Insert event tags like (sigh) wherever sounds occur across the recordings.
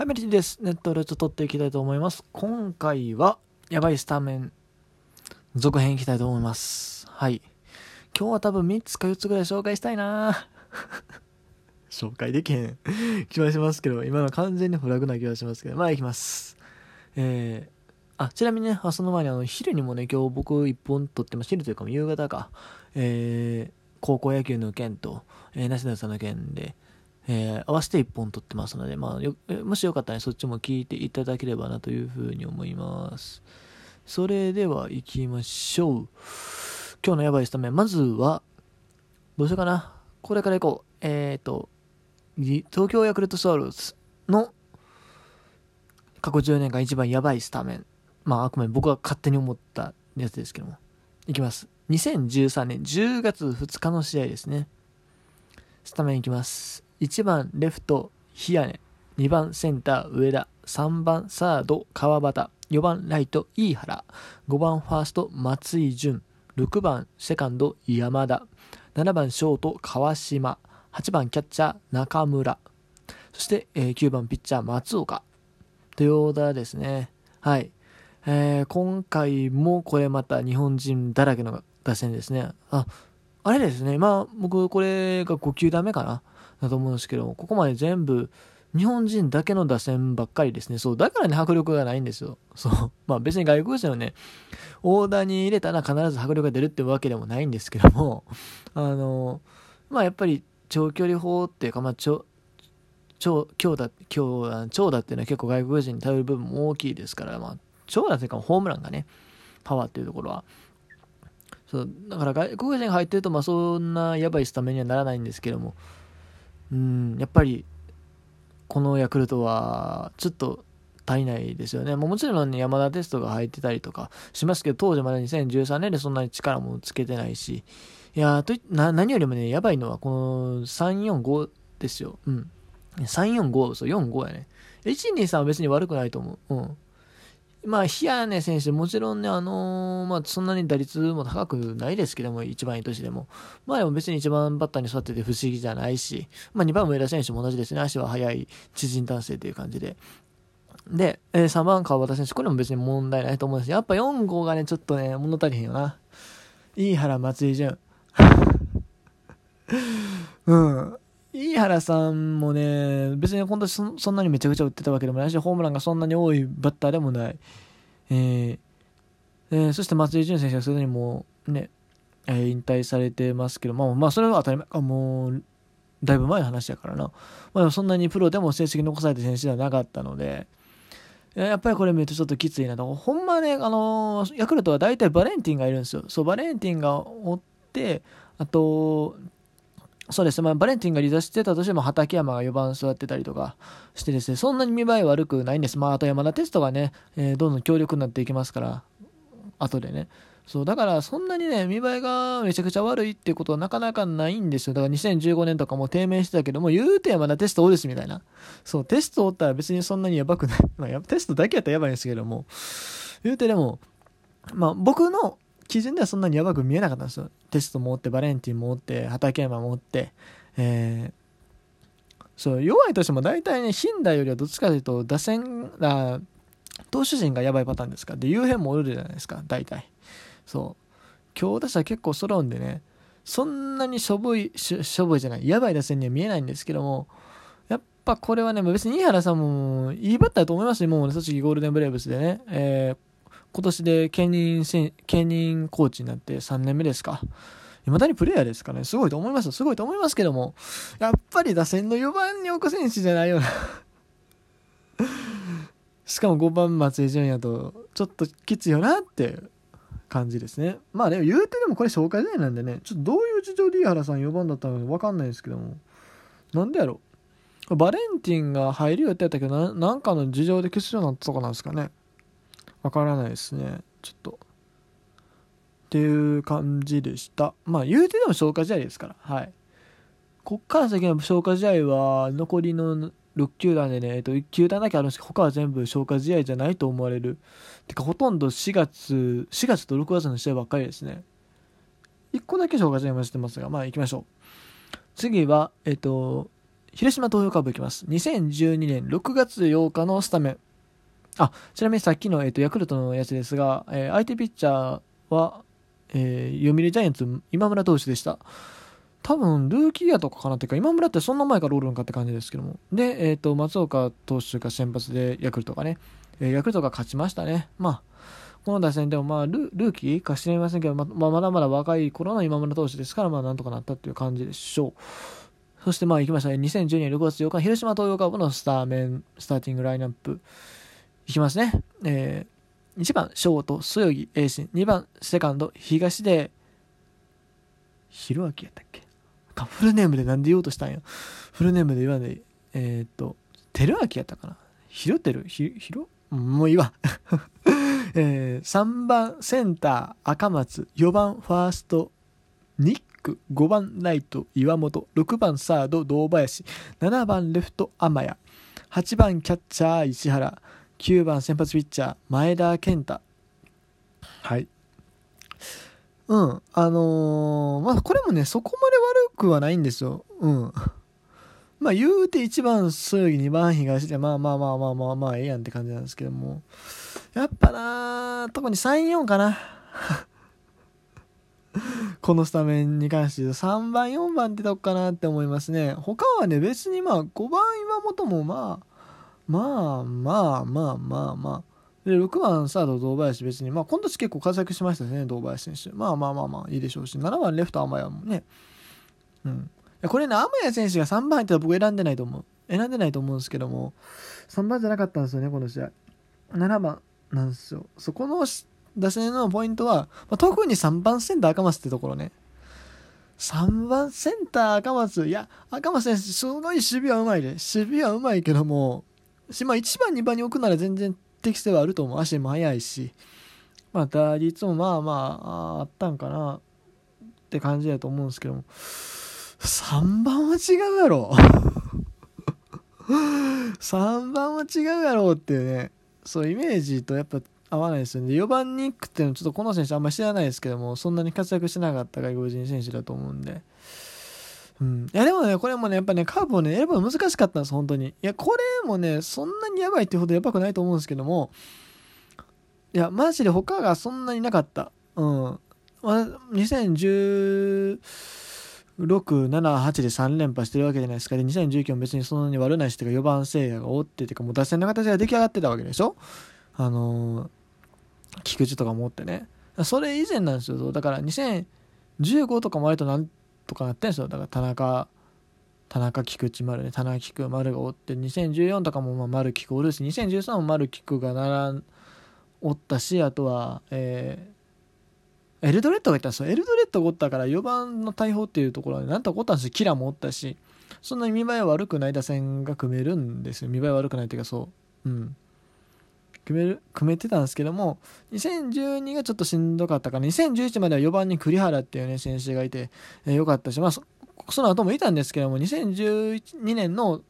はい、メリティです。ネットレット取っていきたいと思います。今回は、やばいスタメン、続編いきたいと思います。はい。今日は多分3つか4つぐらい紹介したいな (laughs) 紹介できへん気はしますけど、今の完全にフラグな気がしますけど、まあ行きます。えー、あ、ちなみにね、その前にあの、昼にもね、今日僕1本撮ってます。昼というか夕方か。えー、高校野球の件と、えー、梨田さんの件で、えー、合わせて1本撮ってますので、まあ、よもしよかったら、そっちも聞いていただければなというふうに思います。それでは行きましょう。今日のやばいスタメン。まずは、どうしようかな。これから行こう。えっ、ー、と、東京ヤクルトスワローズの過去10年間一番やばいスタメン。まあ、あくまで僕が勝手に思ったやつですけども。いきます。2013年10月2日の試合ですね。スタメンいきます。1番レフト、日屋根。2番センター、上田。3番サード、川端。4番ライト、飯原。5番ファースト、松井淳。6番セカンド、山田。7番ショート、川島。8番キャッチャー、中村。そして、えー、9番ピッチャー、松岡。というオーダーですね。はい。えー、今回もこれまた日本人だらけの打線ですね。あ、あれですね。まあ、僕、これが5球ダメかなだと思うんですけど、ここまで全部、日本人だけの打線ばっかりですね。そう、だからね、迫力がないんですよ。そう。(laughs) まあ別に外国人をね、オーダーに入れたら必ず迫力が出るってわけでもないんですけども、あの、まあやっぱり長距離砲っていうか、まあ長、長、強打、強、長打っていうのは結構外国人に頼る部分も大きいですから、まあ、長打というかホームランがね、パワーっていうところは、そうだから外国人が入ってると、まあ、そんなやばいスタメンにはならないんですけども、うん、やっぱり、このヤクルトは、ちょっと足りないですよね。もちろん、ね、山田テストが入ってたりとかしますけど、当時まだ2013年でそんなに力もつけてないし、いやとな何よりもね、やばいのは、この345ですよ。うん。345、そう、45やね。123は別に悪くないと思う。うん。まあ、ヒアネ選手、もちろんね、あのー、まあ、そんなに打率も高くないですけども、一番いい年でも。まあ、でも別に一番バッターに座ってて不思議じゃないし、まあ、2番上田選手も同じですね。足は速い知人男性という感じで。で、えー、3番川端選手、これも別に問題ないと思うんですやっぱ4号がね、ちょっとね、物足りへんよな。飯原、松井潤。(laughs) うん。飯原さんもね、別に本当にそんなにめちゃくちゃ打ってたわけでもないし、ホームランがそんなに多いバッターでもない。えーえー、そして松井潤選手はすでにもうね、えー、引退されてますけど、まあ、まあ、それは当たり前か、もう、だいぶ前の話やからな。まあ、そんなにプロでも成績残された選手ではなかったので、やっぱりこれ見るとちょっときついなと。ほんまね、あのヤクルトは大体バレンティンがいるんですよ。そう、バレンティンがおって、あと、そうです、まあ、バレンティンが離脱してたとしても畠山が4番座ってたりとかしてですね、そんなに見栄え悪くないんです。まあ、あと山田テストがね、えー、どんどん強力になっていきますから、後でね。そう、だからそんなにね、見栄えがめちゃくちゃ悪いっていうことはなかなかないんですよ。だから2015年とかも低迷してたけども、言うて山田テスト多ですみたいな。そう、テストおったら別にそんなにやばくない。まあ、テストだけやったらやばいんですけども、言うてでも、まあ僕の基準ではそんなにやばく見えなかったんですよ。テストもおって、バレンティンもおって、畠山もおって、えー、そう、弱いとしても大体ね、ヒンダよりはどっちかというと、打線、あ投手陣がやばいパターンですか。で、夕辺もおるじゃないですか、大体。そう。強打者結構揃うんでね、そんなにしょぼい、ししょぼいじゃない、やばい打線には見えないんですけども、やっぱこれはね、別に井原さんもいいバッターだと思いますよ、もう、ね、栃木ゴールデンブレーブスでね、えー今年で兼任兼任コーチになって3年目ですか。未だにプレイヤーですかね。すごいと思いますすごいと思いますけども、やっぱり打線の4番に置く選手じゃないよな (laughs) しかも5番松井純也と、ちょっときついよなって感じですね。まあね、言うてでもこれ紹介試合なんでね、ちょっとどういう事情で井原さん4番だったのかわかんないですけども、なんでやろバレンティンが入る予定だったけどな、なんかの事情で欠場になったとかなんですかね。わからないですね。ちょっと。っていう感じでした。まあ、言うてでも消化試合ですから。はい。こっから先の消化試合は、残りの6球団でね、えっと、1球団だけあるんですけど、他は全部消化試合じゃないと思われる。てか、ほとんど4月、4月と6月の試合ばっかりですね。1個だけ消化試合もしてますが、まあ、行きましょう。次は、えっと、広島東洋カープいきます。2012年6月8日のスタメン。あ、ちなみにさっきの、えーと、ヤクルトのやつですが、えー、相手ピッチャーは、えー、読売ジャイアンツ今村投手でした。多分、ルーキーやとかかなっていうか、今村ってそんな前からおるんかって感じですけども。で、えっ、ー、と、松岡投手が先発で、ヤクルトがね、えー、ヤクルトが勝ちましたね。まあ、この打線でも、まあル、ルーキーか知りませんけど、ままあ、まだまだ若い頃の今村投手ですから、まあ、なんとかなったっていう感じでしょう。そして、まあ、行きましたね。2012年6月8日、広島東洋カープのスターメン、スターティングラインナップ。いきますね。えー、1番、ショート、そよぎ、栄心。2番、セカンド、東で、ひろあきやったっけ？フルネームで何で言おうとしたんや？フルネームで言わない。えー、っと、てるあきやったかな？ひろてる？ひ、ひろ？もういいわ。(laughs) えー、3番センター赤松、4番ファーストニック、5番ライト岩本、6番サード堂林、7番レフト天谷、8番キャッチャー石原、9番先発ピッチャー前田健太。はい。うん。あのー、まあ、これもね、そこまで悪くはないんですよ。うん。(laughs) まあ、言うて1番そよぎ、2番東で、まあまあまあまあまあまあ、ええやんって感じなんですけども。やっぱな特に3、4かな。(laughs) このスタメンに関して言うと3番、4番ってとこかなって思いますね。他はね、別にまあ5番岩本もまあ、まあまあまあまあまあ。で、6番サード堂林別に、まあ今年結構活躍しましたね、堂林選手。まあまあまあまあいいでしょうし、7番レフト甘谷もね。うん。これね、甘谷選手が3番入ったら僕選んでないと思う。選んでないと思うんですけども、3番じゃなかったんですよね、この試合。7番なんですよ。そこの打線のポイントは、まあ、特に3番センター赤松ってところね。3番センター赤松。いや、赤松選手、すごい守備はうまいで。守備はうまいけども、まあ、1番、2番に置くなら全然適性はあると思う。足も速いし。まあ、打率もまあまあ、あったんかなって感じだと思うんですけども。3番は違うやろ。(laughs) 3番は違うやろっていうね。そう、イメージとやっぱ合わないですよね。4番ニックっていうのはちょっとこの選手あんまり知らないですけども、そんなに活躍してなかった外国人選手だと思うんで。うん。いやでもね、これもね、やっぱね、カーブをね、選ぶの難しかったんです、本当に。いや、これもね、そんなにやばいってほどやばくないと思うんですけども、いや、マジで他がそんなになかった。うん。まあ、2016、7、8で3連覇してるわけじゃないですか。で、2019も別にそんなに悪ないし、てか4番聖夜がおっててか、もう打線の形が出来上がってたわけでしょ？あのー菊池とか持ってね。それ以前なんですよ。だから2015とかも割となんとかなってんすよ。だから田中、田中菊池丸ね、田中菊丸がおって、2014とかもまあ丸菊おるし、2013も丸菊が並んおったし、あとは、え、エルドレッドがいたんですよ。エルドレッドがおったから4番の大砲っていうところはなんとかおったんですよ。キラもおったし、そんなに見栄え悪くない打線が組めるんですよ。見栄え悪くないっていうかそう。うん。組める組めてたんですけども2012がちょっとしんどかったから2011までは4番に栗原っていうね選手がいて、えー、よかったしまあそその後もいたんですけども2012年の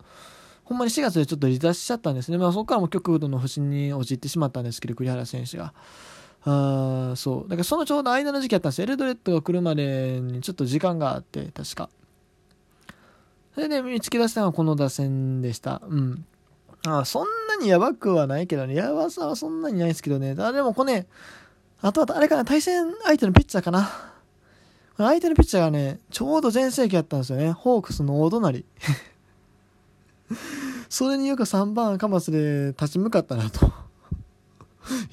ほんまに4月でちょっと離脱しちゃったんですね、まあ、そこからも極度の不振に陥ってしまったんですけど栗原選手が。あそう。だからそのちょうど間の時期やったんですエルドレッドが来るまでにちょっと時間があって確か。それで見つけ出したのはこの打線でした。うん。あそんなにやばくはないけどね。やばさはそんなにないですけどね。あでもこれね、あとはあれかな、対戦相手のピッチャーかな。相手のピッチャーがね、ちょうど全盛期やったんですよね。ホークスの大隣。(laughs) それによく3番赤松で立ち向かったなと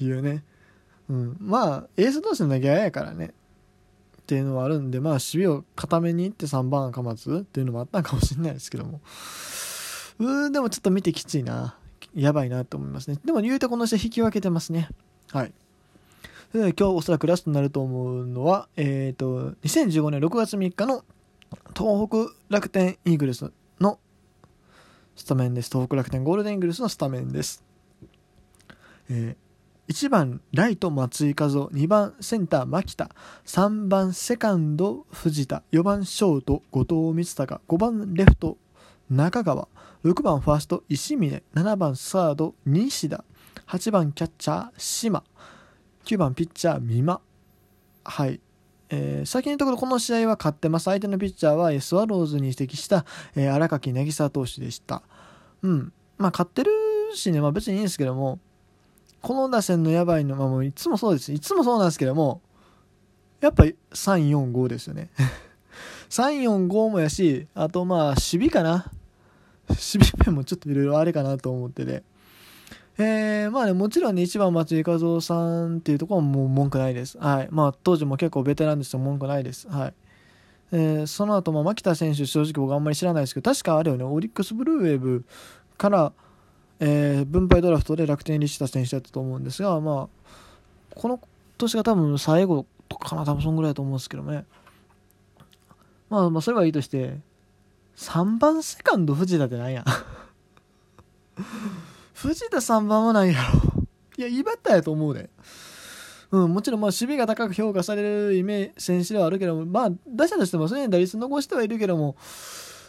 (laughs) いうね。うん。まあ、エース同士の投げ合いやからね。っていうのはあるんで、まあ、守備を固めに行って3番赤松っていうのもあったんかもしれないですけども。うーん、でもちょっと見てきついな。やばいなと思いますね。でも言うてこの人引き分けてますね。はい。で今日おそらくラストになると思うのは、えっ、ー、と、2015年6月3日の東北楽天イーグルスのスタメンです。東北楽天ゴールデンイーグルスのスタメンです。えー、1番ライト松井和夫、2番センター牧田、3番セカンド藤田、4番ショート後藤光隆、5番レフト中川、6番ファースト石峰7番サード西田8番キャッチャー島9番ピッチャー美馬はいえー、先に言うところこの試合は勝ってます。相手のピッチャーはスワローズに移籍した、えー、荒垣渚投手でした。うん。まあ勝ってるしね、まあ別にいいんですけども、この打線のやばいの、まあもういつもそうです。いつもそうなんですけども、やっぱり3、4、5ですよね。3、4、5もやし、あとまあ守備かな。守備面もちょっといろいろあれかなと思ってて。えー、まあね、もちろんね、1番松井和夫さんっていうところはもう文句ないです。はい。まあ、当時も結構ベテランですよ、文句ないです。はい。えー、その後、まあ、牧田選手、正直僕あんまり知らないですけど、確かあれよね、オリックスブルーウェーブから、えー、分配ドラフトで楽天入りした選手だったと思うんですが、まあ、この年が多分最後とかな、多分そんぐらいだと思うんですけどね。まあ、まあ、それはいいとして、3番セカンド藤田ってなんや？(laughs) 藤田3番はないやろ？いや、いいバッターやと思うで。うん、もちろんまあ守備が高く評価されるイメージ選手ではあるけども、まあ打者としてもそれに打率残してはいるけども、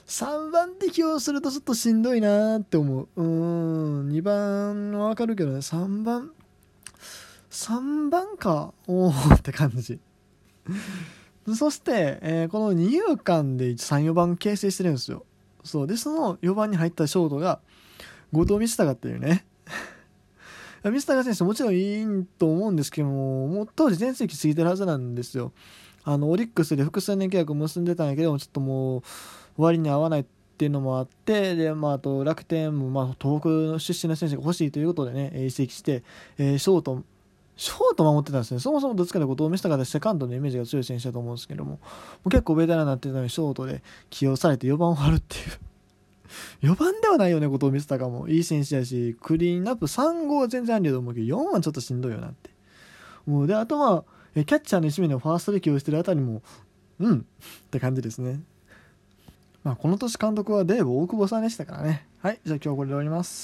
3番で起用するとちょっとしんどいなって思う。うん、2番はわかるけどね、3番、3番か、おーって感じ。そして、えー、この二遊間で3、4番形成してるんですよ。そう。で、その4番に入ったショートが、後藤見高っていうねミスター選手もちろんいいと思うんですけども、もう当時全盛期過ぎてるはずなんですよ。あの、オリックスで複数年契約を結んでたんやけども、ちょっともう、割に合わないっていうのもあって、で、まあ、あと楽天も、まあ、東北の出身の選手が欲しいということでね、移籍して、えー、ショート、ショート守ってたんですね。そもそもどっちかで後藤見高でセカンドのイメージが強い選手だと思うんですけども、もう結構ベテランになってたのにショートで起用されて4番を張るっていう。(laughs) 4番ではないよね、後藤光隆も。いい選手やし、クリーンアップ3号は全然ありだと思うけど、4はちょっとしんどいよなって。もうで、あとは、キャッチャーの一面でファーストで起用してるあたりも、うんって感じですね。まあ、この年監督はデーブ大久保さんでしたからね。はい、じゃあ今日はこれで終わります。